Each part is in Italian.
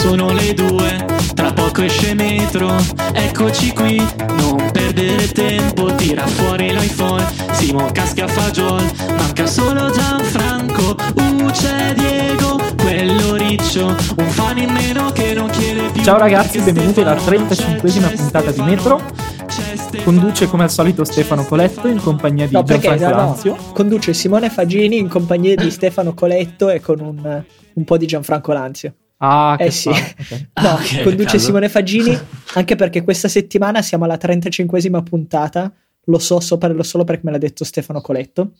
Sono le due, tra poco esce metro, eccoci qui, non perdere tempo, tira fuori l'iPhone, Simo casca fagiol, manca solo Gianfranco, uh c'è Diego, quello riccio, un fan in meno che non chiede più. Ciao ragazzi, benvenuti alla 35esima puntata di Metro. Conduce come al solito Stefano Coletto in compagnia di No, Gianfranco no, no. Lanzio. conduce Simone Fagini in compagnia di Stefano Coletto e con un, un po' di Gianfranco Lanzio. Ah, Eh sì. fa- ok. No, Ah, ok, conduce caso. Simone Fagini anche perché questa settimana siamo alla 35esima puntata. Lo so sopra, lo solo perché me l'ha detto Stefano Coletto.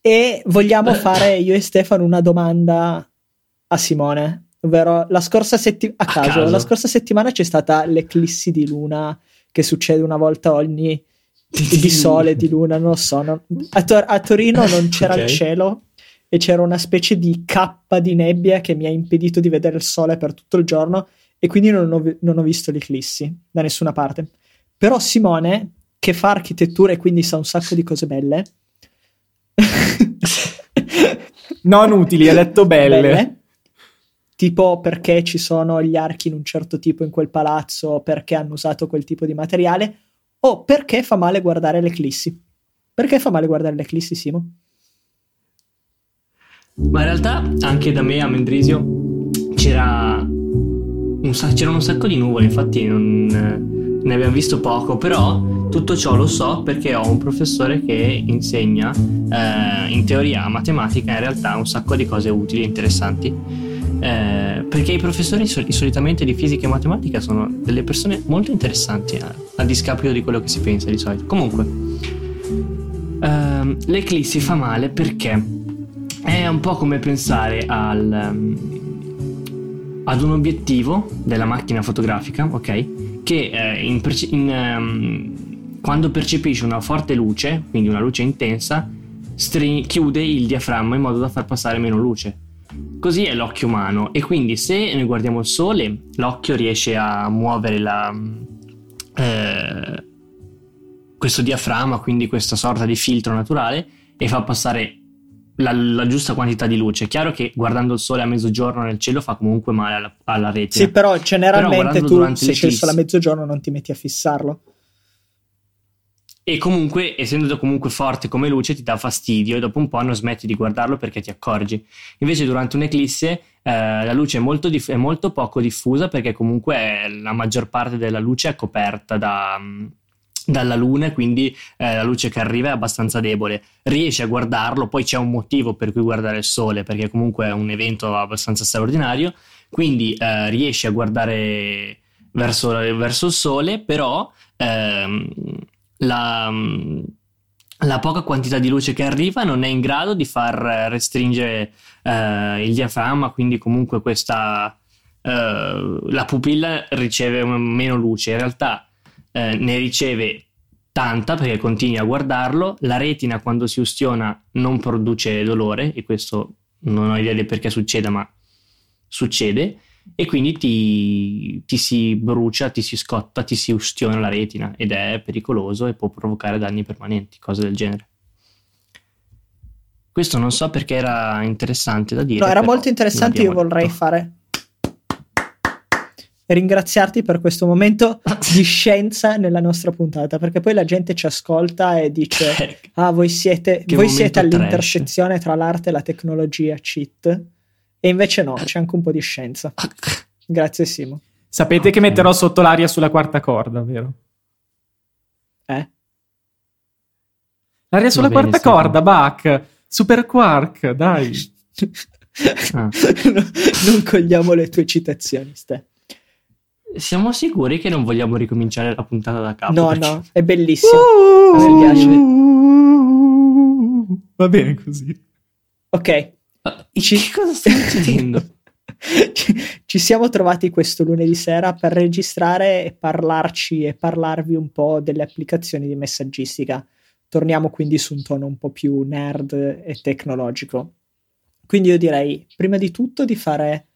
E vogliamo fare io e Stefano una domanda a Simone. Ovvero, la scorsa settimana, a, A caso, caso. la scorsa settimana c'è stata l'eclissi di luna che succede una volta ogni di sole, di luna, non lo so. non- A, Tor- a Torino non c'era Ok. il cielo e c'era una specie di cappa di nebbia che mi ha impedito di vedere il sole per tutto il giorno e quindi non ho, non ho visto l'eclissi da nessuna parte. Però Simone, che fa architettura e quindi sa un sacco di cose belle, Non utili, hai detto belle. tipo perché ci sono gli archi in un certo tipo in quel palazzo, perché hanno usato quel tipo di materiale, o perché fa male guardare l'eclissi. Perché fa male guardare l'eclissi, Simo? Ma in realtà anche da me a Mendrisio c'era un sa- c'erano un sacco di nuvole, infatti non, ne abbiamo visto poco, però tutto ciò lo so perché ho un professore che insegna eh, in teoria matematica in realtà un sacco di cose utili e interessanti. Eh, perché i professori sol- solitamente di fisica e matematica sono delle persone molto interessanti a, a discapito di quello che si pensa di solito. Comunque, ehm, l'eclissi fa male perché è un po' come pensare al, ehm, ad un obiettivo della macchina fotografica, ok? Che eh, in in, ehm, quando percepisce una forte luce, quindi una luce intensa, stri- chiude il diaframma in modo da far passare meno luce. Così è l'occhio umano e quindi se noi guardiamo il sole, l'occhio riesce a muovere la, eh, questo diaframma, quindi questa sorta di filtro naturale e fa passare la, la giusta quantità di luce. È chiaro che guardando il sole a mezzogiorno nel cielo fa comunque male alla, alla retina. Sì, però generalmente guardando tu se c'è il sole a mezzogiorno non ti metti a fissarlo. E comunque, essendo comunque forte come luce, ti dà fastidio e dopo un po' non smetti di guardarlo perché ti accorgi. Invece, durante un'eclisse, eh, la luce è molto, diff- è molto poco diffusa perché comunque la maggior parte della luce è coperta da, mm, dalla luna quindi eh, la luce che arriva è abbastanza debole. Riesci a guardarlo, poi c'è un motivo per cui guardare il sole perché comunque è un evento abbastanza straordinario. Quindi eh, riesci a guardare verso, verso il sole, però. ehm, la, la poca quantità di luce che arriva non è in grado di far restringere eh, il diaframma, quindi comunque questa eh, la pupilla riceve meno luce. In realtà eh, ne riceve tanta perché continui a guardarlo. La retina quando si ustiona non produce dolore e questo non ho idea di perché succeda, ma succede e quindi ti, ti si brucia, ti si scotta, ti si ustiona la retina ed è pericoloso e può provocare danni permanenti, cose del genere. Questo non so perché era interessante da dire. No, era molto interessante. Io vorrei detto. fare ringraziarti per questo momento di scienza nella nostra puntata. Perché poi la gente ci ascolta e dice: Ah, voi siete, Che voi siete all'intersezione tra l'arte e la tecnologia, cheat. E invece no, c'è anche un po' di scienza. Grazie, Simo. Sapete che Ok. metterò sotto l'aria sulla quarta corda, vero? Eh? L'aria sulla bene, quarta corda, Bach. Super quark, dai. Ah. No, non cogliamo le tue citazioni, Ste. Siamo sicuri che non vogliamo ricominciare la puntata da capo? No, Perché- no, è bellissimo. Uh, me piace. Va bene così. Ok, Ah, Che cosa stai succedendo? ci, ci siamo trovati questo lunedì sera per registrare e parlarci e parlarvi un po' delle applicazioni di messaggistica. Torniamo quindi su un tono un po' più nerd e tecnologico. Quindi io direi, prima di tutto, di fare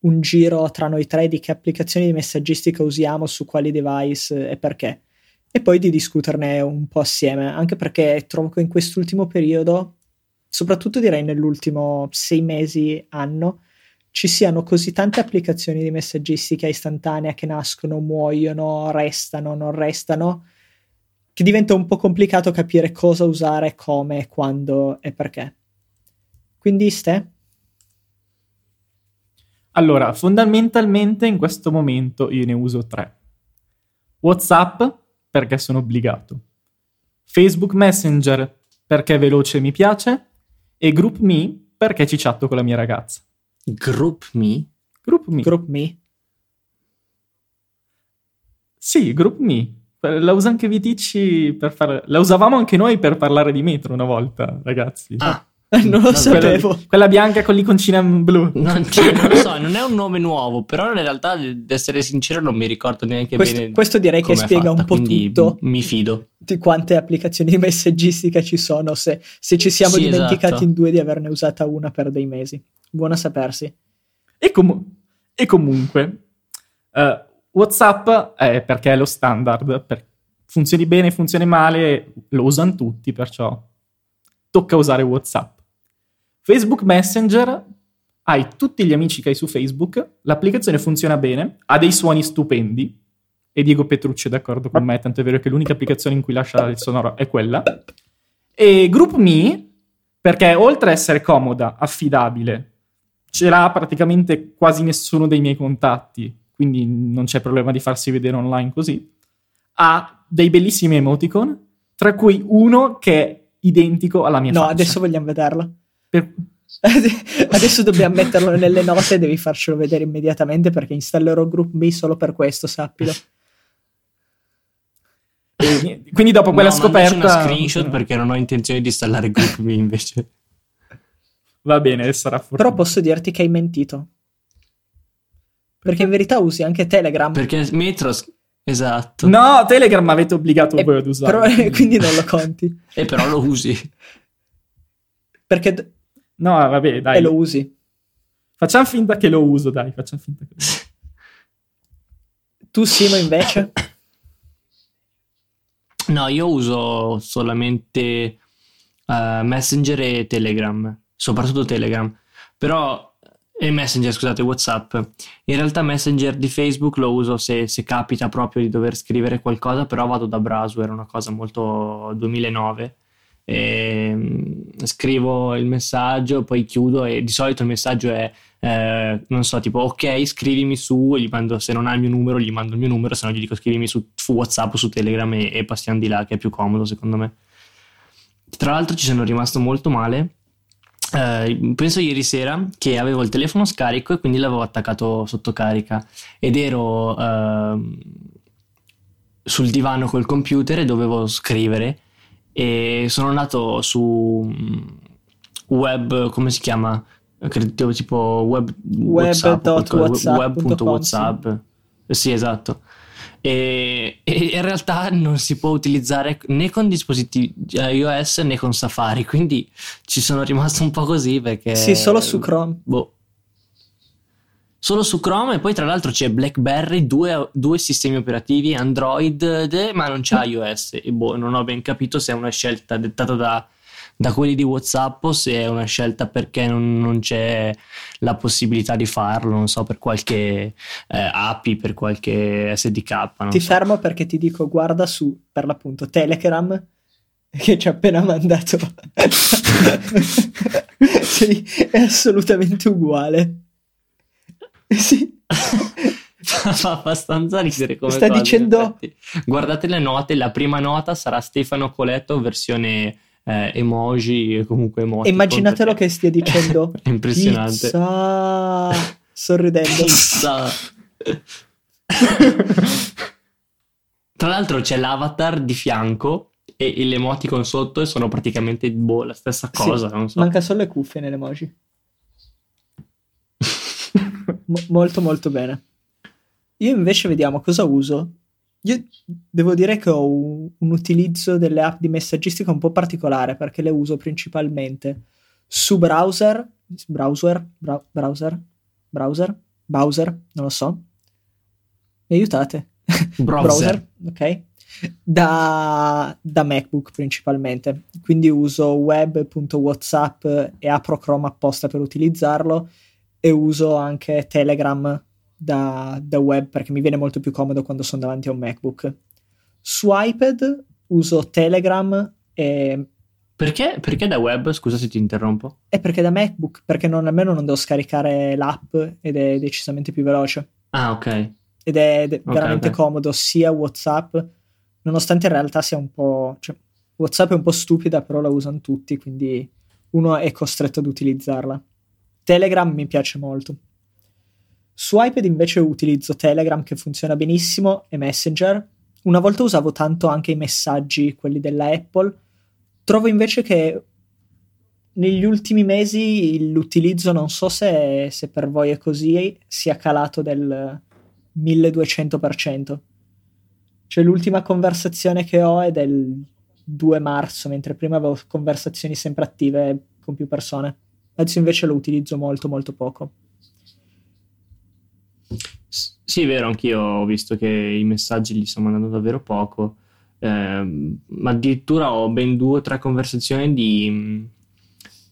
un giro tra noi tre di che applicazioni di messaggistica usiamo, su quali device e perché. E poi di discuterne un po' assieme, anche perché trovo che in quest'ultimo periodo, soprattutto direi nell'ultimo sei mesi, anno, ci siano così tante applicazioni di messaggistica istantanea che nascono, muoiono, restano, non restano, che diventa un po' complicato capire cosa usare, come, quando e perché. Quindi, Ste? Allora, fondamentalmente in questo momento io ne uso tre. WhatsApp perché sono obbligato. Facebook Messenger perché è veloce e mi piace. E GroupMe perché ci chatto con la mia ragazza. GroupMe? GroupMe. GroupMe? Sì, GroupMe. La usa anche Viticci per fare... La usavamo anche noi per parlare di metro una volta, ragazzi. Ah, non lo sapevo. Quella, quella bianca con l'iconcina blu. Non, cioè, non lo so, non è un nome nuovo, però in realtà, ad essere sincero, non mi ricordo neanche questo, bene. Questo direi che spiega fatta, un po' tutto. Mi fido. Di quante applicazioni di messaggistica ci sono, se, se ci siamo Sì, dimenticati esatto. in due di averne usata una per dei mesi. Buona sapersi. E, com- e comunque, eh, WhatsApp è perché è lo standard. Per- funzioni bene, funzioni male, lo usano tutti, perciò tocca usare WhatsApp. Facebook Messenger, hai tutti gli amici che hai su Facebook, l'applicazione funziona bene, ha dei suoni stupendi, e Diego Petrucci è d'accordo con me, tanto è vero che l'unica applicazione in cui lascia il sonoro è quella. E GroupMe, perché oltre a essere comoda, affidabile, ce l'ha praticamente quasi nessuno dei miei contatti, quindi non c'è problema di farsi vedere online così. Ha dei bellissimi emoticon, tra cui uno che è identico alla mia No, faccia. adesso vogliamo vederlo. Per- Adesso dobbiamo metterlo nelle note e devi farcelo vedere immediatamente perché installerò GroupMe solo per questo, sappilo. e quindi dopo quella no, scoperta... una screenshot perché non ho intenzione di installare GroupMe invece. Va bene, sarà fortuna. Però posso dirti che hai mentito. Perché in verità usi anche Telegram. Perché Metro... Esatto. No, Telegram avete obbligato E- voi ad usarlo. però, quindi non lo conti. E però lo usi. Perché No, vabbè, dai. e lo usi. Facciamo finta che lo uso, dai, facciamo finta che lo uso. Tu, Simo, invece? No, io uso solamente eh, Messenger e Telegram, soprattutto Telegram. Però, e Messenger, scusate, WhatsApp. In realtà Messenger di Facebook lo uso se, se capita proprio di dover scrivere qualcosa, però vado da browser, una cosa molto 2009. E, mm, scrivo il messaggio, poi chiudo e di solito il messaggio è, eh, non so, tipo ok, scrivimi su, gli mando, se non ha il mio numero, gli mando il mio numero, se no gli dico scrivimi su, su WhatsApp o su Telegram e, e passiamo di là, che è più comodo secondo me. Tra l'altro ci sono rimasto molto male. eh, penso ieri sera che avevo il telefono scarico e quindi l'avevo attaccato sotto carica ed ero ehm, sul divano col computer e dovevo scrivere e sono andato su mm, web, come si chiama? Credo tipo web, WhatsApp, web.whatsapp. Sì, esatto. E, e in realtà non si può utilizzare né con dispositivi iOS né con Safari, quindi ci sono rimasto un po' così perché... Sì, solo su Chrome. Boh. Solo su Chrome e poi tra l'altro c'è BlackBerry, due, due sistemi operativi, Android, de- ma non c'è iOS e boh, non ho ben capito se è una scelta dettata da, da quelli di WhatsApp o se è una scelta perché non, non c'è la possibilità di farlo, non so, per qualche eh, API, per qualche SDK. Ti so. fermo perché ti dico, guarda su, per l'appunto, Telegram, che ci ha appena mandato. sì, è assolutamente uguale. Sì. Fa abbastanza ridere come Sta cosa, dicendo-. Guardate le note, la prima nota sarà Stefano Coletto versione eh, emoji comunque emoticon. Immaginatelo perché che stia dicendo è impressionante. pizza, sorridendo. Pizza. Tra l'altro c'è l'avatar di fianco e l'emoticon sotto e sono praticamente boh, la stessa Sì, cosa, non so. Manca solo le cuffie nell'emoji. Mo- molto molto bene. Io invece vediamo cosa uso. Io devo dire che ho un, un utilizzo delle app di messaggistica un po' particolare perché le uso principalmente su browser, browser, bra- browser, browser, browser, non lo so. Mi aiutate? Browser. ok. Da, da MacBook principalmente. Quindi uso web.whatsapp e apro Chrome apposta per utilizzarlo e uso anche Telegram da, da web perché mi viene molto più comodo quando sono davanti a un MacBook. Su iPad uso Telegram e perché, perché, da web? Scusa se ti interrompo. È perché da MacBook, perché non, almeno non devo scaricare l'app ed è decisamente più veloce. Ah, ok. Ed è, è okay, veramente okay. comodo sia WhatsApp, nonostante in realtà sia un po'... Cioè, WhatsApp è un po' stupida, però la usano tutti, quindi uno è costretto ad utilizzarla. Telegram mi piace molto. Su iPad invece utilizzo Telegram che funziona benissimo e Messenger. Una volta usavo tanto anche i messaggi, quelli della Apple Trovo invece che negli ultimi mesi l'utilizzo, non so se, se per voi è così, sia calato del 1200%. Cioè l'ultima conversazione che ho è del 2 marzo, mentre prima avevo conversazioni sempre attive con più persone. Adesso invece lo utilizzo molto molto poco. Sì, è vero, anch'io ho visto che i messaggi li sto mandando davvero poco eh, ma addirittura ho ben due o tre conversazioni di,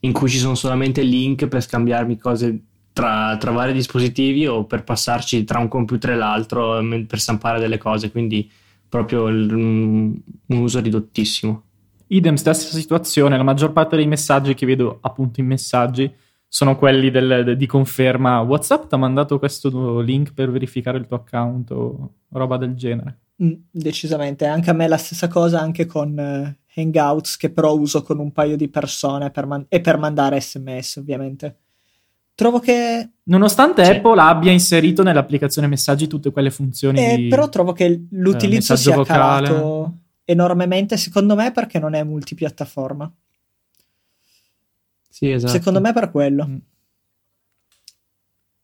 in cui ci sono solamente link per scambiarmi cose tra, tra, vari dispositivi o per passarci tra un computer e l'altro per stampare delle cose, quindi proprio il, un, un uso ridottissimo. Idem, stessa situazione, la maggior parte dei messaggi che vedo appunto in messaggi sono quelli del, di conferma WhatsApp ti ha mandato questo link per verificare il tuo account o roba del genere. Mm, decisamente, anche a me la stessa cosa anche con uh, Hangouts che però uso con un paio di persone per man- e per mandare sms ovviamente. Trovo che... Nonostante cioè, Apple abbia inserito nell'applicazione messaggi tutte quelle funzioni... Eh, di, però trovo che l'utilizzo eh, sia vocale. calato enormemente, secondo me perché non è multipiattaforma. Sì, esatto. Secondo me per quello. Mm.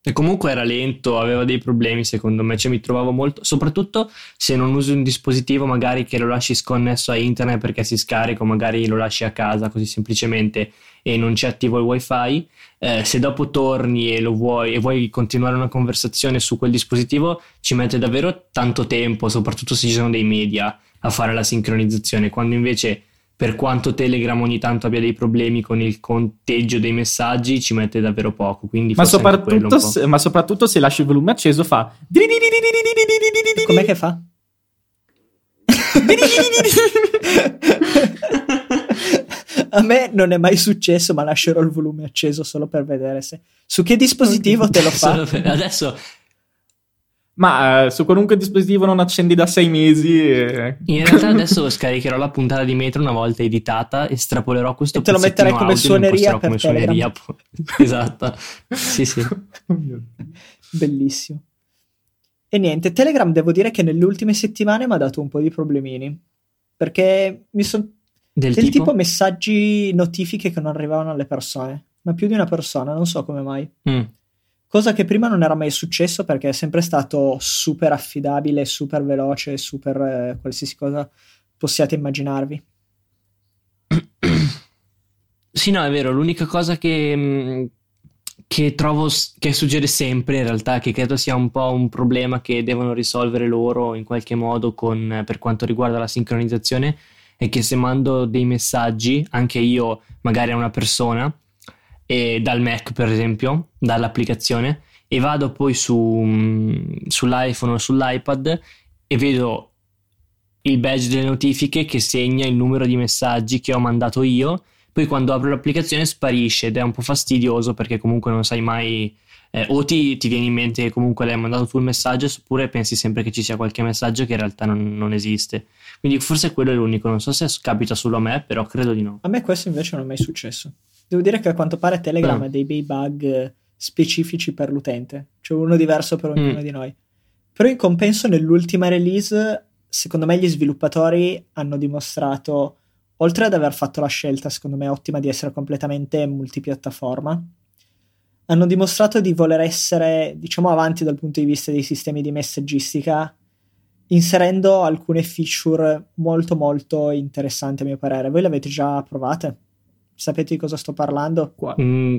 E comunque era lento, aveva dei problemi secondo me, cioè mi trovavo molto, soprattutto se non usi un dispositivo magari che lo lasci sconnesso a internet perché si scarica o magari lo lasci a casa così semplicemente e non c'è attivo il wifi, eh, se dopo torni e lo vuoi e vuoi continuare una conversazione su quel dispositivo ci mette davvero tanto tempo, soprattutto se ci sono dei media a fare la sincronizzazione, quando invece per quanto Telegram ogni tanto abbia dei problemi con il conteggio dei messaggi, ci mette davvero poco. Ma soprattutto, se, ma, soprattutto se, lasci il volume acceso, fa. Com'è che fa? A me non è mai successo, ma lascerò il volume acceso solo per vedere se. Su che dispositivo te lo fa? Adesso ma eh, su qualunque dispositivo non accendi da sei mesi. E... In realtà adesso scaricherò la puntata di Metro una volta editata, estrapolerò questo e te lo metterei come suoneria per come suoneria. esatto. sì, sì. Bellissimo. E niente, Telegram devo dire che nelle ultime settimane mi ha dato un po' di problemini. Perché mi sono... Del, del tipo? tipo? messaggi, notifiche che non arrivavano alle persone. Ma più di una persona, non so come mai. Mm cosa che prima non era mai successo perché è sempre stato super affidabile, super veloce, super eh, qualsiasi cosa possiate immaginarvi. Sì, no, è vero, l'unica cosa che, mm, che trovo che succede sempre in realtà, che credo sia un po' un problema che devono risolvere loro in qualche modo con, per quanto riguarda la sincronizzazione, è che se mando dei messaggi, anche io magari a una persona, e dal Mac per esempio, dall'applicazione e vado poi su, mm, sull'iPhone o sull'iPad e vedo il badge delle notifiche che segna il numero di messaggi che ho mandato io. Poi quando apro l'applicazione sparisce ed è un po' fastidioso perché comunque non sai mai eh, o ti, ti, viene in mente che comunque l'hai mandato tu il messaggio oppure pensi sempre che ci sia qualche messaggio che in realtà non, non esiste. Quindi forse quello è l'unico, non so se capita solo a me, però credo di no. A me questo invece non è mai successo. Devo dire che a quanto pare Telegram ha dei bei bug specifici per l'utente, cioè uno diverso per ognuno mm. di noi. Però in compenso nell'ultima release, secondo me gli sviluppatori hanno dimostrato, oltre ad aver fatto la scelta, secondo me ottima, di essere completamente multipiattaforma, hanno dimostrato di voler essere, diciamo, avanti dal punto di vista dei sistemi di messaggistica, inserendo alcune feature molto molto interessanti a mio parere. Voi le avete già provate? Sapete di cosa sto parlando? Mm,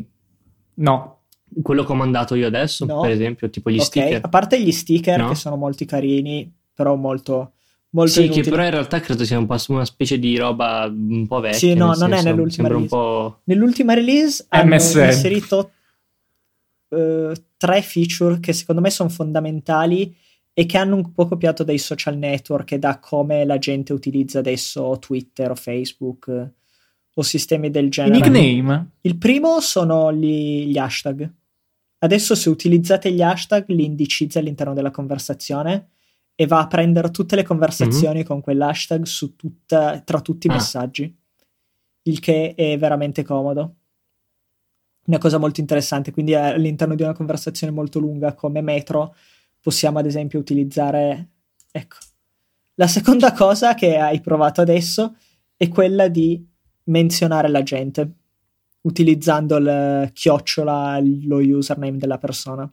no. Quello che ho mandato io adesso, no. per esempio, tipo gli okay. sticker. A parte gli sticker, no. che sono molto carini, però molto... Molto sì, inutili. che però in realtà credo sia un po' una specie di roba un po' vecchia. Sì, no, non senso, è nell'ultima release. Nell'ultima release hanno inserito uh, tre feature che secondo me sono fondamentali e che hanno un po' copiato dai social network e da come la gente utilizza adesso Twitter o Facebook o sistemi del genere. I nickname? Il primo sono gli, gli hashtag. Adesso se utilizzate gli hashtag li indicizza all'interno della conversazione e va a prendere tutte le conversazioni mm-hmm. con quell'hashtag su tutta, tra tutti i ah. messaggi, il che è veramente comodo. Una cosa molto interessante, quindi all'interno di una conversazione molto lunga come metro possiamo ad esempio utilizzare... Ecco. La seconda cosa che hai provato adesso è quella di menzionare la gente utilizzando il chiocciola, lo username della persona.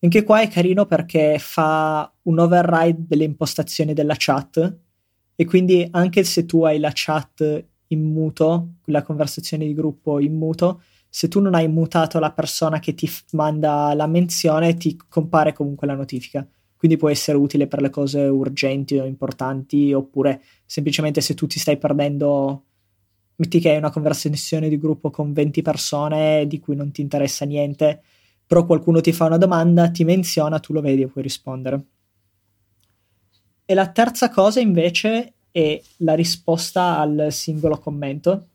Anche qua è carino perché fa un override delle impostazioni della chat e quindi anche se tu hai la chat in muto, la conversazione di gruppo in muto, se tu non hai mutato la persona che ti f- manda la menzione, ti compare comunque la notifica. Quindi può essere utile per le cose urgenti o importanti, oppure semplicemente se tu ti stai perdendo metti che hai una conversazione di gruppo con 20 persone di cui non ti interessa niente, però qualcuno ti fa una domanda, ti menziona, tu lo vedi e puoi rispondere. E la terza cosa invece è la risposta al singolo commento,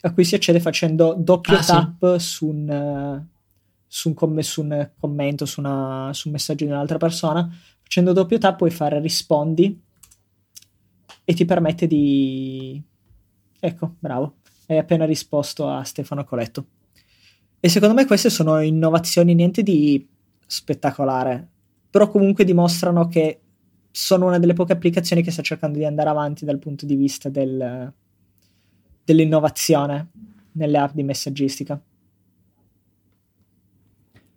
a cui si accede facendo doppio ah, tap sì. su, un, su, un com- su, un, commento, su, una, su un messaggio di un'altra persona. Facendo doppio tap puoi fare rispondi e ti permette di Ecco, bravo. Hai appena risposto a Stefano Coletto. E secondo me queste sono innovazioni niente di spettacolare, però comunque dimostrano che sono una delle poche applicazioni che sta cercando di andare avanti dal punto di vista del, dell'innovazione nelle app di messaggistica.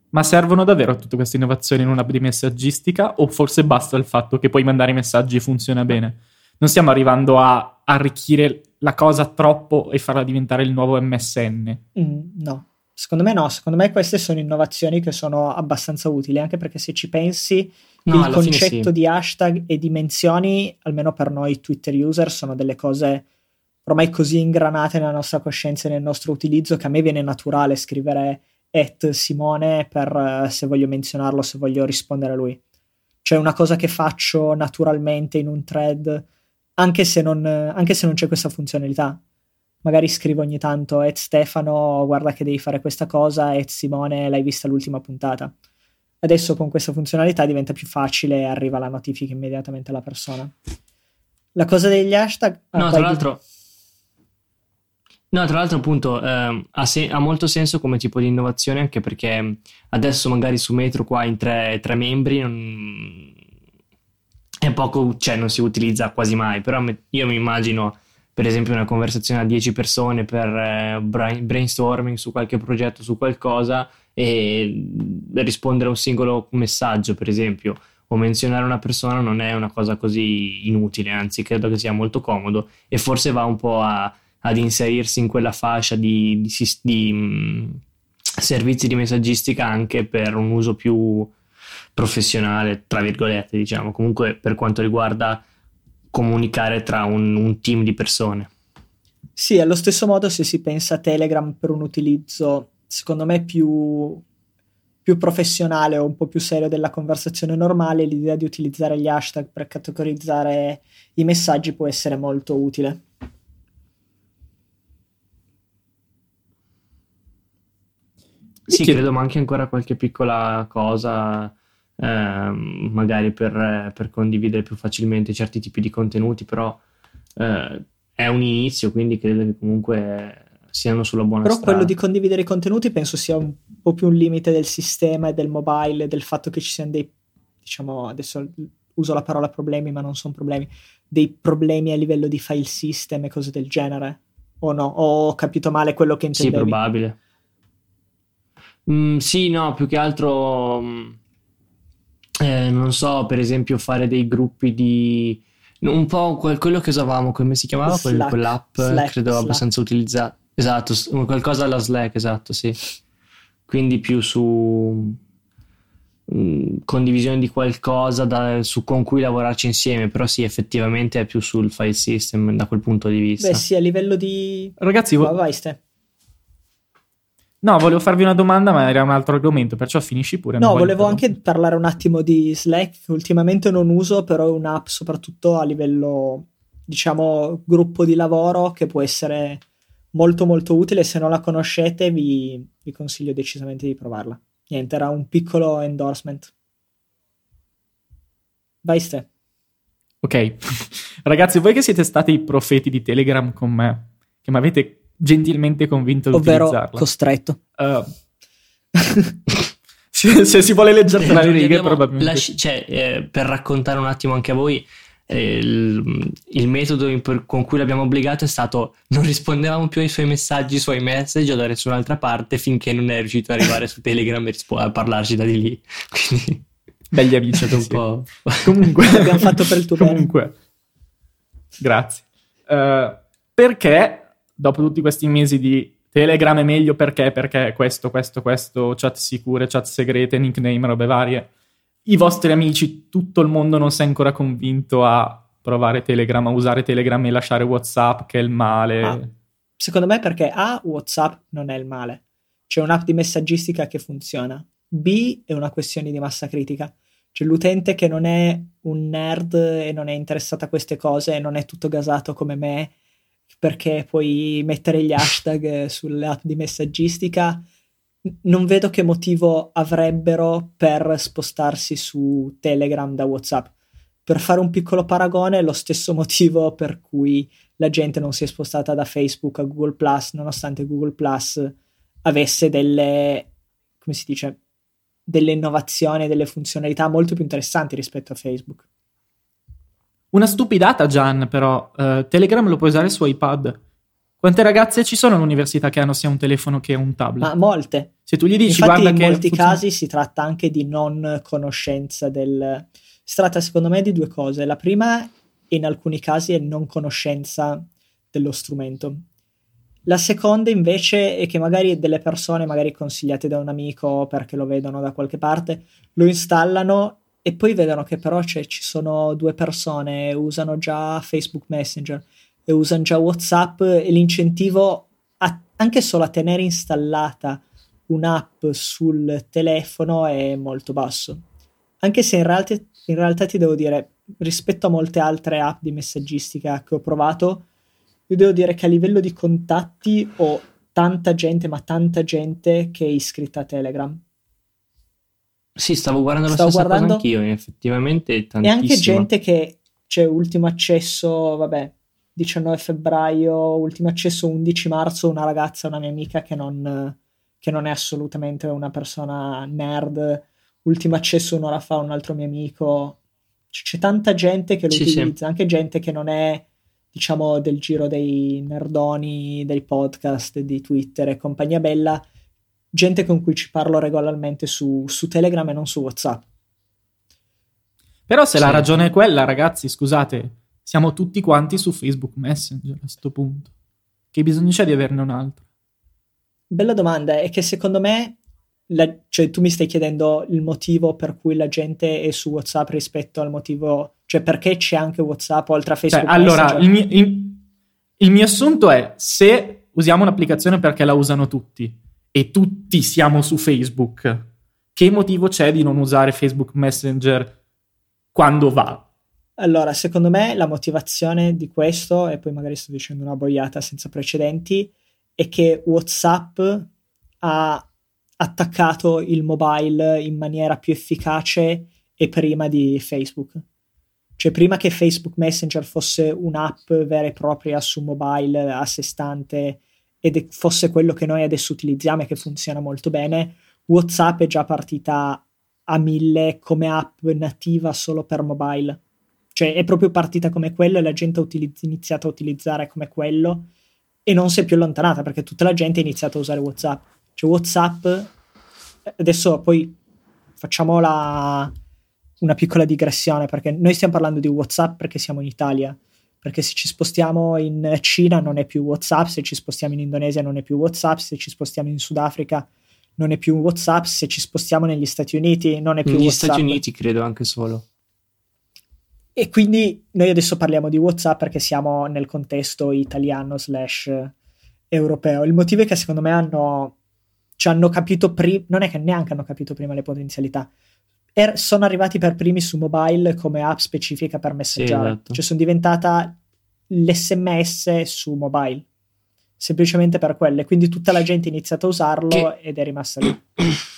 Ma servono davvero tutte queste innovazioni in un'app di messaggistica o forse basta il fatto che puoi mandare i messaggi e funziona bene? Non stiamo arrivando a arricchire la cosa troppo e farla diventare il nuovo MSN. Mm, no, secondo me no, secondo me queste sono innovazioni che sono abbastanza utili, anche perché se ci pensi no, il concetto sì. di hashtag e dimensioni, almeno per noi Twitter user, sono delle cose ormai così ingranate nella nostra coscienza e nel nostro utilizzo che a me viene naturale scrivere at Simone per uh, se voglio menzionarlo, se voglio rispondere a lui. Cioè una cosa che faccio naturalmente in un thread anche se, non, anche se non c'è questa funzionalità. Magari scrivo ogni tanto, Ed Stefano, guarda che devi fare questa cosa, Ed Simone, l'hai vista l'ultima puntata. Adesso con questa funzionalità diventa più facile e arriva la notifica immediatamente alla persona. La cosa degli hashtag... Ah, no, tra l'altro... No, tra l'altro appunto eh, ha, se- ha, molto senso come tipo di innovazione anche perché adesso magari su Metro qua in tre, tre membri non, è poco, cioè non si utilizza quasi mai, però io mi immagino per esempio una conversazione a 10 persone per eh, brainstorming su qualche progetto, su qualcosa e rispondere a un singolo messaggio, per esempio, o menzionare una persona non è una cosa così inutile, anzi credo che sia molto comodo e forse va un po' a, ad inserirsi in quella fascia di, di, di mh, servizi di messaggistica anche per un uso più professionale, tra virgolette, diciamo, comunque per quanto riguarda comunicare tra un, un team di persone. Sì, allo stesso modo se si pensa a Telegram per un utilizzo, secondo me, più, più professionale o un po' più serio della conversazione normale, l'idea di utilizzare gli hashtag per categorizzare i messaggi può essere molto utile. Sì, credo manchi ancora qualche piccola cosa eh, magari per, per, condividere più facilmente certi tipi di contenuti, però eh, è un inizio, quindi credo che comunque siano sulla buona però strada. Però quello di condividere i contenuti penso sia un po' più un limite del sistema e del mobile, del fatto che ci siano dei, diciamo, adesso uso la parola problemi, ma non sono problemi, dei problemi a livello di file system e cose del genere. O no? O ho capito male quello che intendevi? Sì, probabile. Mm, sì, no, più che altro mm, eh, non so, per esempio fare dei gruppi di... un po' quel, quello che usavamo, come si chiamava? Slack, quell'app, Slack, credo Slack. abbastanza utilizzata. Esatto, qualcosa alla Slack, esatto, sì. Quindi più su mh, mm, condivisione di qualcosa da, su, con cui lavorarci insieme, però sì, effettivamente è più sul file system da quel punto di vista. Beh sì, a livello di... Ragazzi, oh, vai, Ste. No, volevo farvi una domanda, ma era un altro argomento, perciò finisci pure. No, volevo anche parlare un attimo di Slack, che ultimamente non uso, però è un'app soprattutto a livello, diciamo, gruppo di lavoro che può essere molto molto utile. Se non la conoscete, vi, vi consiglio decisamente di provarla. Niente, era un piccolo endorsement. Vai ste. Ok, ragazzi, voi che siete stati i profeti di Telegram con me, che mi avete gentilmente convinto Ovvero utilizzarla. costretto. Uh, se, se, si vuole leggere tra le righe, probabilmente. Lasci- cioè, eh, per raccontare un attimo anche a voi, eh, il, il, metodo per, con cui l'abbiamo obbligato è stato non rispondevamo più ai suoi messaggi, ai suoi message o da nessun'altra parte finché non è riuscito ad arrivare su Telegram e rispo- a parlarci da di lì. Quindi Belli amici. un po'. Comunque, l'abbiamo fatto per il tuo comunque, bene. Grazie. Uh, perché dopo tutti questi mesi di Telegram è meglio perché, perché questo, questo, questo, chat sicure, chat segrete, nickname, robe varie, i vostri amici, tutto il mondo non si è ancora convinto a provare Telegram, a usare Telegram e lasciare WhatsApp, che è il male. Ah, secondo me perché A, WhatsApp non è il male. C'è un'app di messaggistica che funziona. B, è una questione di massa critica. Cioè l'utente che non è un nerd e non è interessato a queste cose e non è tutto gasato come me perché puoi mettere gli hashtag sulle app di messaggistica, non vedo che motivo avrebbero per spostarsi su Telegram da WhatsApp. Per fare un piccolo paragone, è lo stesso motivo per cui la gente non si è spostata da Facebook a Google Plus, nonostante Google Plus avesse delle, come si dice, delle innovazioni, delle funzionalità molto più interessanti rispetto a Facebook. Una stupidata, Gian, però. Uh, Telegram lo puoi usare su iPad. Quante ragazze ci sono all'università che hanno sia un telefono che un tablet? Ma molte. Se tu gli dici, Infatti, guarda in che. molti funziona... casi si tratta anche di non conoscenza del. Si tratta, secondo me, di due cose. La prima, in alcuni casi, è non conoscenza dello strumento. La seconda, invece, è che magari delle persone, magari consigliate da un amico perché lo vedono da qualche parte, lo installano e poi vedono che però cioè, ci sono due persone, usano già Facebook Messenger e usano già WhatsApp e l'incentivo a, anche solo a tenere installata un'app sul telefono è molto basso. Anche se in realtà, in realtà ti devo dire, rispetto a molte altre app di messaggistica che ho provato, io devo dire che a livello di contatti ho tanta gente, ma tanta gente che è iscritta a Telegram sì, stavo guardando stavo la stessa guardando... cosa anch'io, effettivamente tantissimo. E anche gente che c'è ultimo accesso, vabbè, 19 febbraio, ultimo accesso 11 marzo, una ragazza, una mia amica che non, che non è assolutamente una persona nerd, ultimo accesso un'ora fa un altro mio amico. C'è tanta gente che lo sì, utilizza, sì. anche gente che non è, diciamo, del giro dei nerdoni, dei podcast, di Twitter e compagnia bella, gente con cui ci parlo regolarmente su, su Telegram e non su WhatsApp. Però se sì. la ragione è quella, ragazzi, scusate, siamo tutti quanti su Facebook Messenger a questo punto. Che bisogno c'è di averne un altro? Bella domanda, è che secondo me, la, cioè tu mi stai chiedendo il motivo per cui la gente è su WhatsApp rispetto al motivo, cioè perché c'è anche WhatsApp oltre a cioè, Facebook cioè, Allora, il mio, il, il mio assunto è se usiamo un'applicazione perché la usano tutti, e tutti siamo su Facebook, che motivo c'è di non usare Facebook Messenger quando va? Allora, secondo me la motivazione di questo, e poi magari sto dicendo una boiata senza precedenti, è che WhatsApp ha attaccato il mobile in maniera più efficace e prima di Facebook. Cioè, prima che Facebook Messenger fosse un'app vera e propria su mobile a sé stante ed fosse quello che noi adesso utilizziamo e che funziona molto bene, WhatsApp è già partita a mille come app nativa solo per mobile. Cioè è proprio partita come quello e la gente ha utilizz- iniziato a utilizzare come quello e non si è più allontanata perché tutta la gente ha iniziato a usare WhatsApp. Cioè WhatsApp, adesso poi facciamo la, una piccola digressione perché noi stiamo parlando di WhatsApp perché siamo in Italia perché se ci spostiamo in Cina non è più WhatsApp, se ci spostiamo in Indonesia non è più WhatsApp, se ci spostiamo in Sudafrica non è più WhatsApp, se ci spostiamo negli Stati Uniti non è più negli WhatsApp. Negli Stati Uniti credo anche solo. E quindi noi adesso parliamo di WhatsApp perché siamo nel contesto italiano slash europeo. Il motivo è che secondo me hanno ci hanno capito prima, non è che neanche hanno capito prima le potenzialità. Er- sono arrivati per primi su mobile come app specifica per messaggiare. Sì, esatto. Cioè sono diventata l'SMS su mobile. Semplicemente per quelle. Quindi tutta la gente ha iniziato a usarlo che... ed è rimasta lì.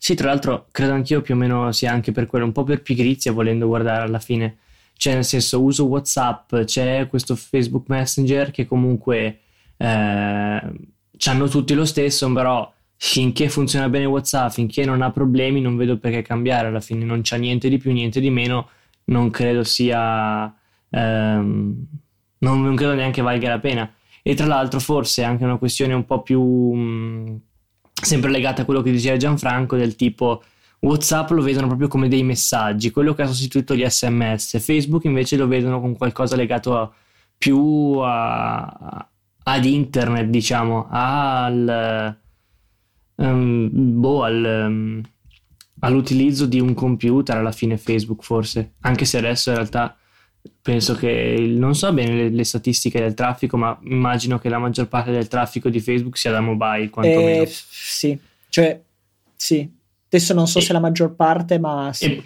Sì, tra l'altro credo anch'io più o meno sia anche per quello, un po' per pigrizia volendo guardare alla fine. Cioè, nel senso, uso WhatsApp, c'è questo Facebook Messenger che comunque eh, hanno tutti lo stesso, però finché funziona bene WhatsApp, finché non ha problemi, non vedo perché cambiare. Alla fine non c'è niente di più, niente di meno. Non credo sia. Ehm, non, non, credo neanche valga la pena. E tra l'altro, forse è anche una questione un po' più. Mh, sempre legata a quello che diceva Gianfranco, del tipo. WhatsApp lo vedono proprio come dei messaggi, quello che ha sostituito gli SMS. Facebook invece lo vedono con qualcosa legato a, più a, ad internet, diciamo, al, um, boh, al, um, all'utilizzo di un computer alla fine Facebook forse, anche se adesso in realtà penso che non so bene le, le, statistiche del traffico, ma immagino che la maggior parte del traffico di Facebook sia da mobile, quantomeno. Eh, sì, cioè sì. Adesso non so e, se la maggior parte, ma sì. E,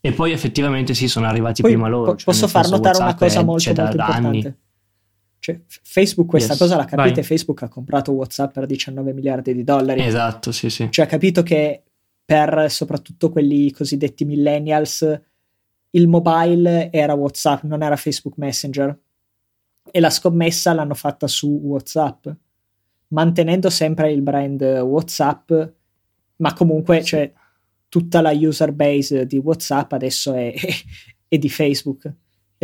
e poi effettivamente sì, sono arrivati poi, prima loro. Po- cioè posso far notare WhatsApp una cosa molto, molto da, importante. anni. Cioè, Facebook questa yes. cosa la capite, Vai. Facebook ha comprato WhatsApp per 19 miliardi di dollari. Esatto, sì, sì. Cioè ha capito che per soprattutto quelli cosiddetti millennials il mobile era WhatsApp, non era Facebook Messenger. E la scommessa l'hanno fatta su WhatsApp, mantenendo sempre il brand WhatsApp, ma comunque cioè, tutta la user base di WhatsApp adesso è, è di Facebook.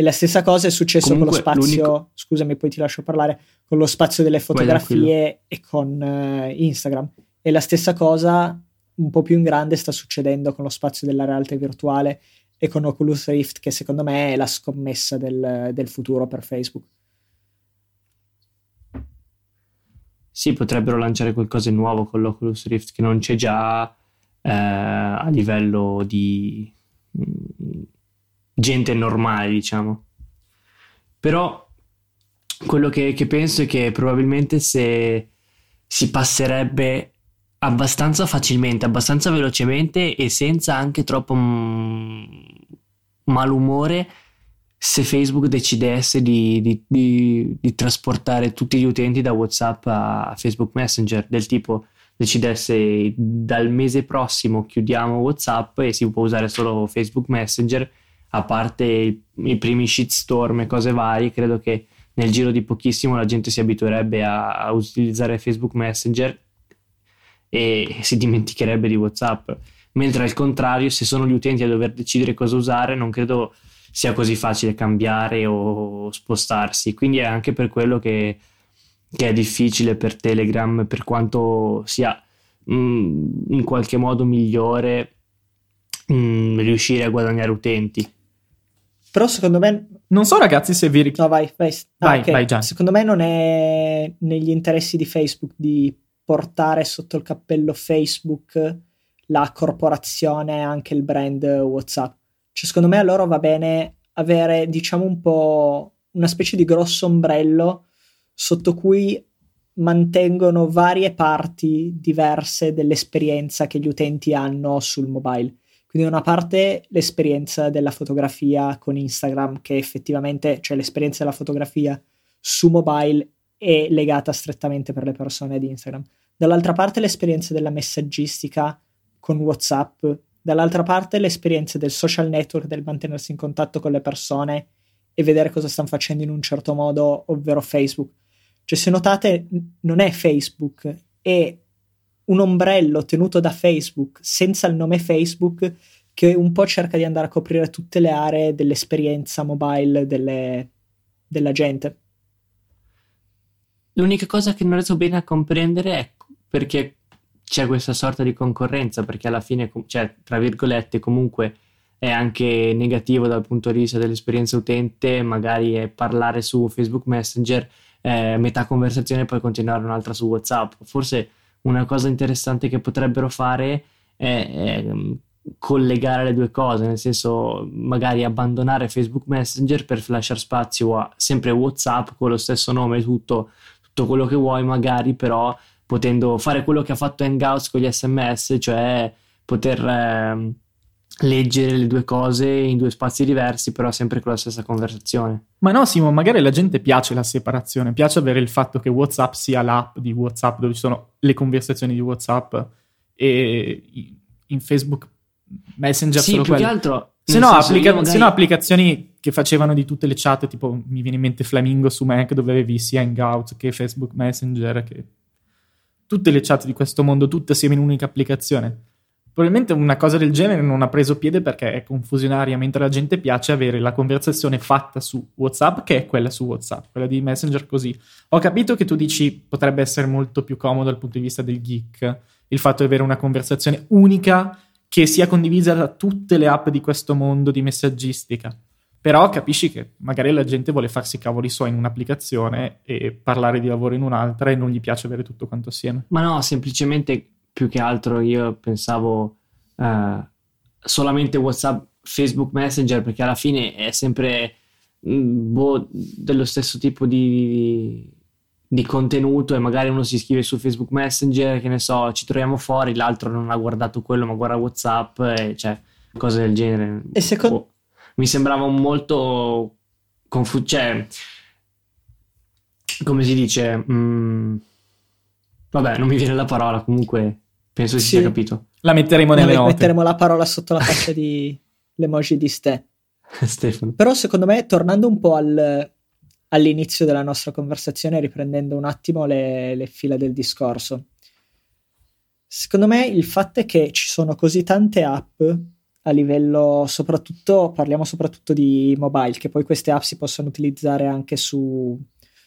E la stessa cosa è successo Comunque, con lo spazio, l'unico... scusami, poi ti lascio parlare, con lo spazio delle fotografie e con uh, Instagram. E la stessa cosa, un po' più in grande, sta succedendo con lo spazio della realtà virtuale e con Oculus Rift, che secondo me è la scommessa del, del futuro per Facebook. Sì, potrebbero lanciare qualcosa di nuovo con l'Oculus Rift che non c'è già eh, a livello di gente normale, diciamo. Però quello che, che penso è che probabilmente se si passerebbe abbastanza facilmente, abbastanza velocemente e senza anche troppo m- malumore se Facebook decidesse di, di, di, di, trasportare tutti gli utenti da WhatsApp a Facebook Messenger, del tipo decidesse dal mese prossimo chiudiamo WhatsApp e si può usare solo Facebook Messenger a parte i, i primi shitstorm e cose varie, credo che nel giro di pochissimo la gente si abituerebbe a, a utilizzare Facebook Messenger e si dimenticherebbe di WhatsApp. Mentre al contrario, se sono gli utenti a dover decidere cosa usare, non credo sia così facile cambiare o spostarsi. Quindi è anche per quello che, che è difficile per Telegram, per quanto sia mh, mm, in qualche modo migliore mh, mm, riuscire a guadagnare utenti. Però secondo me... Non so ragazzi se vi ricordo... No, vai, vai. Ah, vai, okay. vai Gian. Secondo me non è negli interessi di Facebook di portare sotto il cappello Facebook la corporazione anche il brand WhatsApp. Cioè, secondo me a loro va bene avere, diciamo, un po' una specie di grosso ombrello sotto cui mantengono varie parti diverse dell'esperienza che gli utenti hanno sul mobile. Quindi da una parte l'esperienza della fotografia con Instagram, che effettivamente, cioè l'esperienza della fotografia su mobile è legata strettamente per le persone di Instagram. Dall'altra parte l'esperienza della messaggistica con WhatsApp, dall'altra parte l'esperienza del social network, del mantenersi in contatto con le persone e vedere cosa stanno facendo in un certo modo, ovvero Facebook. Cioè se notate non è Facebook, è un ombrello tenuto da Facebook senza il nome Facebook che un po' cerca di andare a coprire tutte le aree dell'esperienza mobile delle, della gente. L'unica cosa che non riesco bene a comprendere è perché c'è questa sorta di concorrenza, perché alla fine, cioè, tra virgolette, comunque è anche negativo dal punto di vista dell'esperienza utente, magari è parlare su Facebook Messenger, eh, metà conversazione e poi continuare un'altra su WhatsApp. Forse una cosa interessante che potrebbero fare è, è mm, collegare le due cose, nel senso magari abbandonare Facebook Messenger per lasciare spazio a sempre WhatsApp con lo stesso nome tutto, tutto quello che vuoi, magari, però potendo fare quello che ha fatto Hangouts con gli sms, cioè poter eh, leggere le due cose in due spazi diversi, però sempre con la stessa conversazione. Ma no, Simo, magari alla gente piace la separazione, piace avere il fatto che WhatsApp sia l'app di WhatsApp dove ci sono le conversazioni di WhatsApp e in Facebook Messenger sì, più quelle. che altro se no, applica- magari... se no, applicazioni che facevano di tutte le chat, tipo mi viene in mente Flamingo su Mac dove avevi sia Hangout che Facebook Messenger, che tutte le chat di questo mondo, tutte assieme in un'unica applicazione. Probabilmente una cosa del genere non ha preso piede perché è confusionaria, mentre alla gente piace avere la conversazione fatta su WhatsApp, che è quella su WhatsApp, quella di Messenger così. Ho capito che tu dici potrebbe essere molto più comodo dal punto di vista del geek, il fatto di avere una conversazione unica che sia condivisa da tutte le app di questo mondo di messaggistica. Però capisci che magari la gente vuole farsi cavoli suoi in un'applicazione e parlare di lavoro in un'altra e non gli piace avere tutto quanto assieme. Ma no, semplicemente più che altro io pensavo uh, solamente WhatsApp, Facebook Messenger, perché alla fine è sempre mm, boh, dello stesso tipo di, di, contenuto e magari uno si iscrive su Facebook Messenger, che ne so, ci troviamo fuori, l'altro non ha guardato quello ma guarda WhatsApp, e cioè cose del genere. E secondo... Boh, mi sembrava molto confuso, cioè come si dice... Mm, Vabbè, non mi viene la parola, comunque penso si Sì. sia capito. La metteremo nelle Noi note. metteremo la parola sotto la faccia di l'emoji di ste. Stefano. Però secondo me, tornando un po' al- all'inizio della nostra conversazione, riprendendo un attimo le, le fila del discorso, secondo me il fatto è che ci sono così tante app a livello soprattutto, parliamo soprattutto di mobile, che poi queste app si possono utilizzare anche su,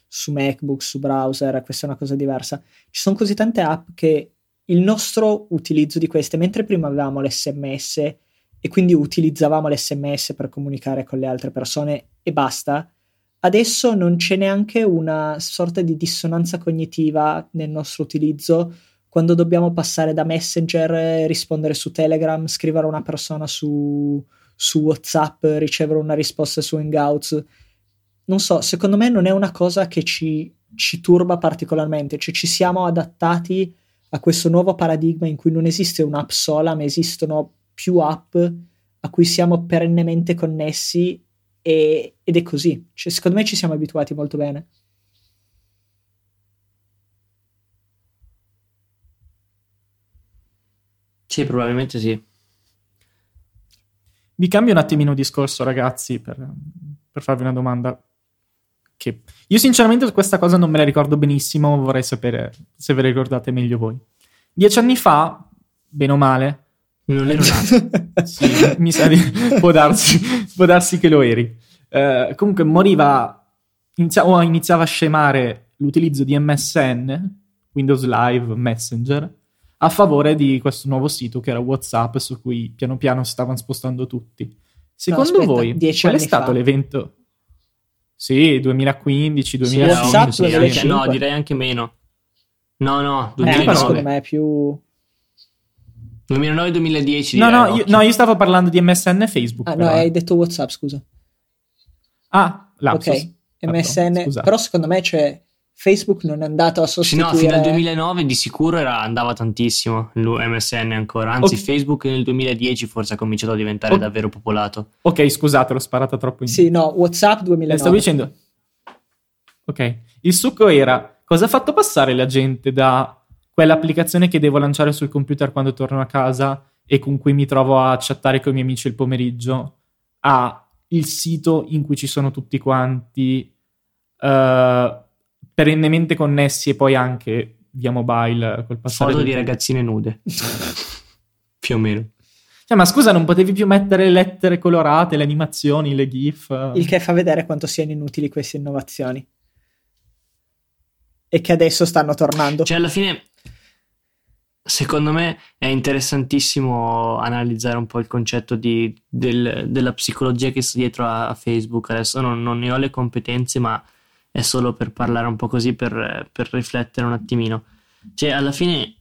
su MacBook, su browser, questa è una cosa diversa. Ci sono così tante app che il nostro utilizzo di queste, mentre prima avevamo l'SMS e quindi utilizzavamo l'SMS per comunicare con le altre persone e basta, adesso non c'è neanche una sorta di dissonanza cognitiva nel nostro utilizzo quando dobbiamo passare da Messenger, eh, rispondere su Telegram, scrivere a una persona su, su WhatsApp, ricevere una risposta su Hangouts. Non so, secondo me non è una cosa che ci, ci turba particolarmente, cioè ci siamo adattati a questo nuovo paradigma in cui non esiste un'app sola, ma esistono più app a cui siamo perennemente connessi e- ed è così. Cioè, secondo me ci siamo abituati molto bene. Sì, probabilmente sì. Vi cambio un attimino discorso, ragazzi, per, per farvi una domanda. Che io, sinceramente, questa cosa non me la ricordo benissimo. Vorrei sapere se ve la ricordate meglio voi. Dieci anni fa, bene o male, Non ero nato. sì, mi sa di, può, darsi, può darsi che lo eri. Eh, comunque, moriva, inizia- o iniziava a scemare l'utilizzo di MSN, Windows Live, Messenger, a favore di questo nuovo sito che era WhatsApp, su cui piano piano si stavano spostando tutti. Secondo aspetta, voi, qual è stato fa? l'evento? Sì, 2015, Sì, 2016. WhatsApp sì, 2005. anche- no, direi anche meno. No, no, Eh, però 2009. secondo me è più... 2009-2010. No, no, io, no, io stavo parlando di MSN e Facebook. Ah, no, però. hai detto WhatsApp, scusa. Ah, lapsus. ok, MSN, scusa. però secondo me c'è Facebook non è andato a sostituire... no, fino al 2009 di sicuro era- andava tantissimo l'U- MSN ancora. Anzi, Ok. Facebook nel 2010 forse ha cominciato a diventare Ok. davvero popolato. Ok, scusate, l'ho sparata troppo in Sì, no, WhatsApp Eh, 2009. Stavo dicendo. Ok, il succo era cosa ha fatto passare la gente da quell'applicazione che devo lanciare sul computer quando torno a casa e con cui mi trovo a chattare con i miei amici il pomeriggio a il sito in cui ci sono tutti quanti eh, perennemente connessi e poi anche via mobile col passare Foto di tempo. ragazzine nude. Più o meno. Cioè, ma scusa, non potevi più mettere le lettere colorate, le animazioni, le gif? Il che fa vedere quanto siano inutili queste innovazioni. E che adesso stanno tornando. Cioè, alla fine, secondo me è interessantissimo analizzare un po' il concetto di- del- della psicologia che sta dietro a, a Facebook. Adesso non, non ne ho le competenze, ma è solo per parlare un po' così, per, per riflettere un attimino. Cioè, alla fine,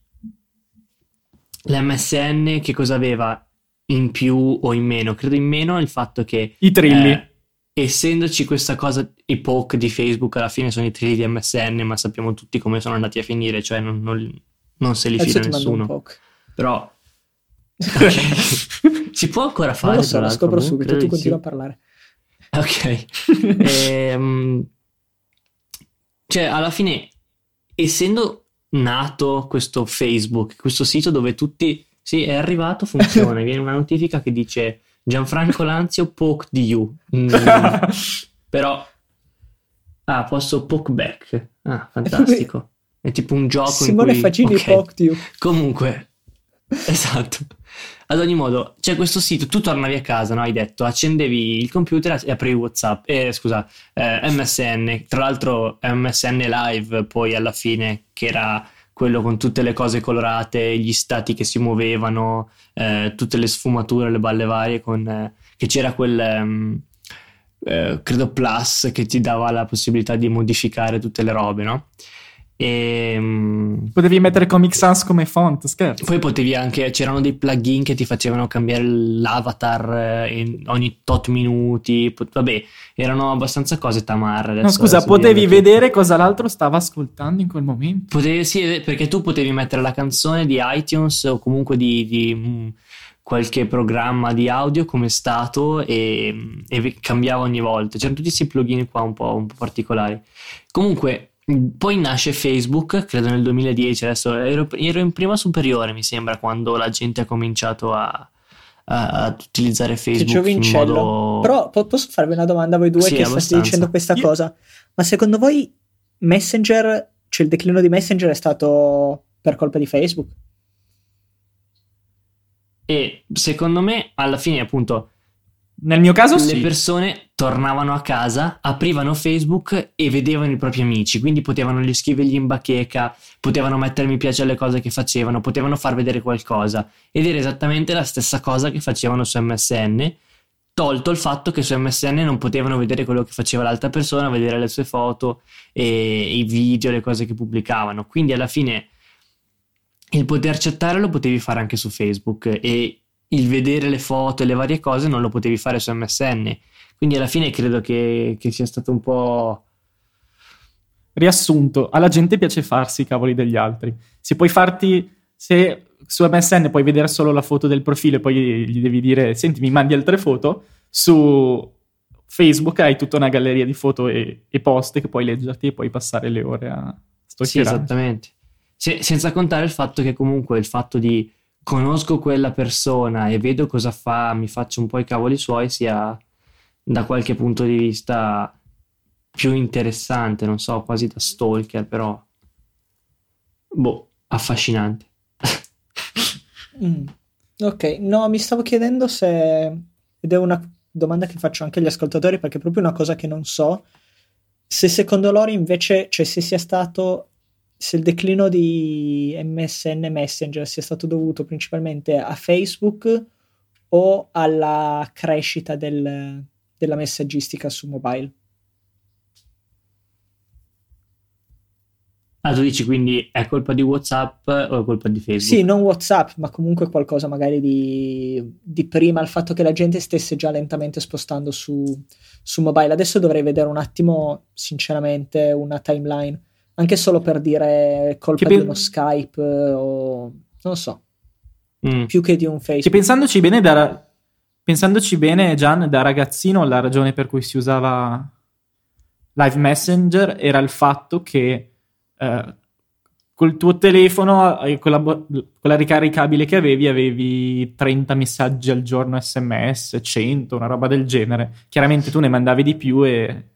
l'MSN che cosa aveva in più o in meno? Credo in meno il fatto che I trilli. eh, essendoci questa cosa, i poke di Facebook alla fine sono i trilli di MSN, ma sappiamo tutti come sono andati a finire, cioè non, non, non se li fila un nessuno. poke. Però ok. si può ancora fare? Non lo so, lo scopro subito, credo tu continua sì. a parlare. Ok. Ehm, cioè, alla fine, essendo nato questo Facebook, questo sito dove tutti... Sì, è arrivato, funziona, viene una notifica che dice Gianfranco Lanzio poke di you. Mm, però... Ah, posso poke back. Ah, fantastico. È tipo un gioco Simone in cui... Fagini ok. poke you. Comunque, esatto. Ad ogni modo, c'è questo sito, tu tornavi a casa, no? Hai detto, accendevi il computer e aprivi WhatsApp, eh, scusa, eh, MSN, tra l'altro MSN Live poi alla fine, che era quello con tutte le cose colorate, gli stati che si muovevano, eh, tutte le sfumature, le balle varie, con, eh, che c'era quel, eh, credo, plus che ti dava la possibilità di modificare tutte le robe, no? E, mm, Potevi mettere Comic Sans come font, scherzo. poi potevi anche, c'erano dei plugin che ti facevano cambiare l'avatar eh, ogni tot minuti. Vabbè, erano abbastanza cose tamarre. No, scusa, potevi dirle tutto. vedere cosa l'altro stava ascoltando in quel momento. Potevi, sì, eh, perché tu potevi mettere la canzone di iTunes o comunque di, di, mm, qualche programma di audio come stato e, e cambiava ogni volta. C'erano tutti questi plugin qua un po', un po' particolari. Comunque, poi nasce Facebook, credo nel 2010, adesso ero, ero in prima superiore, mi sembra, quando la gente ha cominciato a, a- ad utilizzare Facebook in giovincello. modo... Però po- posso farvi una domanda a voi due Sì, che state abbastanza. dicendo questa Io- cosa? Ma secondo voi Messenger, cioè il declino di Messenger è stato per colpa di Facebook? E secondo me, alla fine, appunto, Nel mio caso le sì. persone tornavano a casa, aprivano Facebook e vedevano i propri amici, quindi potevano gli scrivergli in bacheca, potevano mettere mi piace alle cose che facevano, potevano far vedere qualcosa ed era esattamente la stessa cosa che facevano su MSN, tolto il fatto che su MSN non potevano vedere quello che faceva l'altra persona, vedere le sue foto e i video, le cose che pubblicavano. Quindi alla fine il poter chattare lo potevi fare anche su Facebook e il vedere le foto e le varie cose non lo potevi fare su MSN. Quindi alla fine credo che, che sia stato un po'... Riassunto, alla gente piace farsi i cavoli degli altri. Se puoi farti, se su MSN puoi vedere solo la foto del profilo e poi gli devi dire, senti, mi mandi altre foto, su Facebook hai tutta una galleria di foto e, e post che puoi leggerti e puoi passare le ore a Sì, stalkerare. esattamente. Se- senza contare il fatto che comunque il fatto di conosco quella persona e vedo cosa fa, mi faccio un po' i cavoli suoi, sia da qualche punto di vista più interessante, non so, quasi da stalker, però boh, affascinante. Mm. Ok, no, mi stavo chiedendo se, ed è una domanda che faccio anche agli ascoltatori perché è proprio una cosa che non so, se secondo loro invece, cioè se sia stato, se il declino di MSN Messenger sia stato dovuto principalmente a Facebook o alla crescita del- della messaggistica su mobile. Ah, tu dici quindi è colpa di WhatsApp o è colpa di Facebook? Sì, non WhatsApp, ma comunque qualcosa magari di, di prima, il fatto che la gente stesse già lentamente spostando su, su mobile. Adesso dovrei vedere un attimo, sinceramente, una timeline, anche solo per dire colpa Che di uno Skype eh, o non so, Mm. più che di un Che Facebook. pensandoci bene, da, pensandoci bene, Gian, da ragazzino la ragione per cui si usava Live Messenger era il fatto che eh, col tuo telefono, eh, con la, con la ricaricabile che avevi, avevi 30 messaggi al giorno sms, 100, una roba del genere. Chiaramente tu ne mandavi di più e...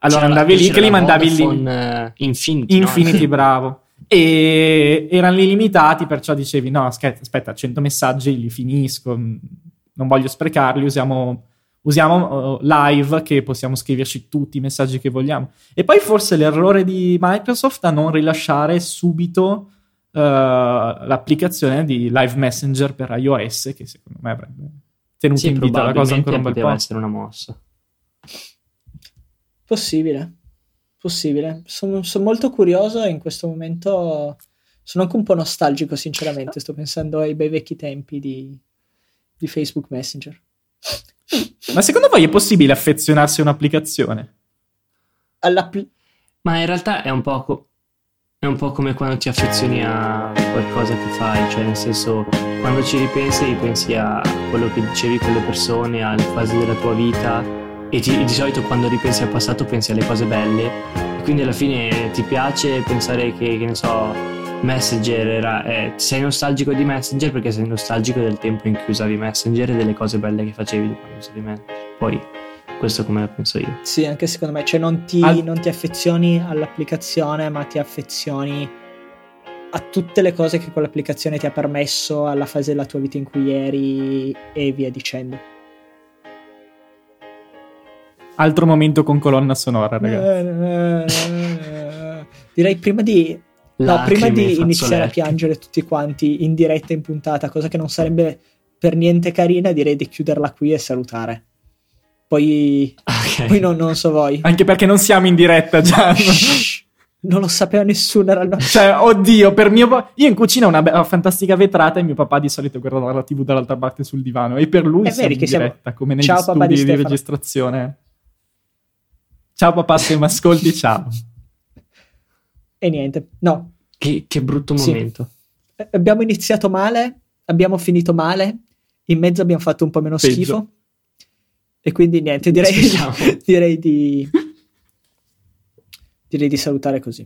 Allora C'era andavi lì che li mandavi lì. Vodafone, eh, Infinity, no? Infinity, bravo. E erano limitati, perciò dicevi: no, aspetta, aspetta, 100 messaggi li finisco, mh, non voglio sprecarli, usiamo, usiamo uh, live che possiamo scriverci tutti i messaggi che vogliamo. E poi forse l'errore di Microsoft a non rilasciare subito uh, l'applicazione di Live Messenger per iOS, che secondo me avrebbe tenuto Sì, in vita la cosa ancora un bel poteva po'. essere una mossa. Possibile, possibile. Sono, sono molto curioso e in questo momento sono anche un po' nostalgico, sinceramente. Sto pensando ai bei vecchi tempi di, di Facebook Messenger. Ma secondo voi è possibile affezionarsi a un'applicazione? All'appli- Ma in realtà è un po', co- è un po' come quando ti affezioni a qualcosa che fai, cioè nel senso quando ci ripensi ripensi a quello che dicevi con le persone, alle fasi della tua vita e ti- di solito quando ripensi al passato pensi alle cose belle e quindi alla fine ti piace pensare che, che ne so, Messenger era... eh, sei nostalgico di Messenger perché sei nostalgico del tempo in cui usavi Messenger e delle cose belle che facevi quando usavi Messenger. Poi questo come la penso io. Sì, anche secondo me, cioè non ti, Al- non ti affezioni all'applicazione, ma ti affezioni a tutte le cose che quell'applicazione ti ha permesso, alla fase della tua vita in cui eri e via dicendo. Altro momento con colonna sonora, ragazzi. Eh, Direi prima di, no, prima di iniziare a piangere tutti quanti in diretta in puntata, cosa che non sarebbe per niente carina, direi di chiuderla qui e salutare. Poi, Ok. poi non, non so voi. Anche perché non siamo in diretta, Gianni. Shh, non lo sapeva nessuno. Era Cioè, oddio, per mio pa- io in cucina ho una, be- una fantastica vetrata e mio papà di solito guarda la TV dall'altra parte sul divano e per lui È siamo in che siamo- diretta, come negli Ciao, di studi di, Stefano. registrazione. Ciao papà, se mi ascolti, ciao. E niente, no. Che, che brutto Sì. momento. Eh, Abbiamo iniziato male, abbiamo finito male, in mezzo abbiamo fatto un po' meno Peggio. schifo. E quindi niente, direi, direi di direi di salutare così.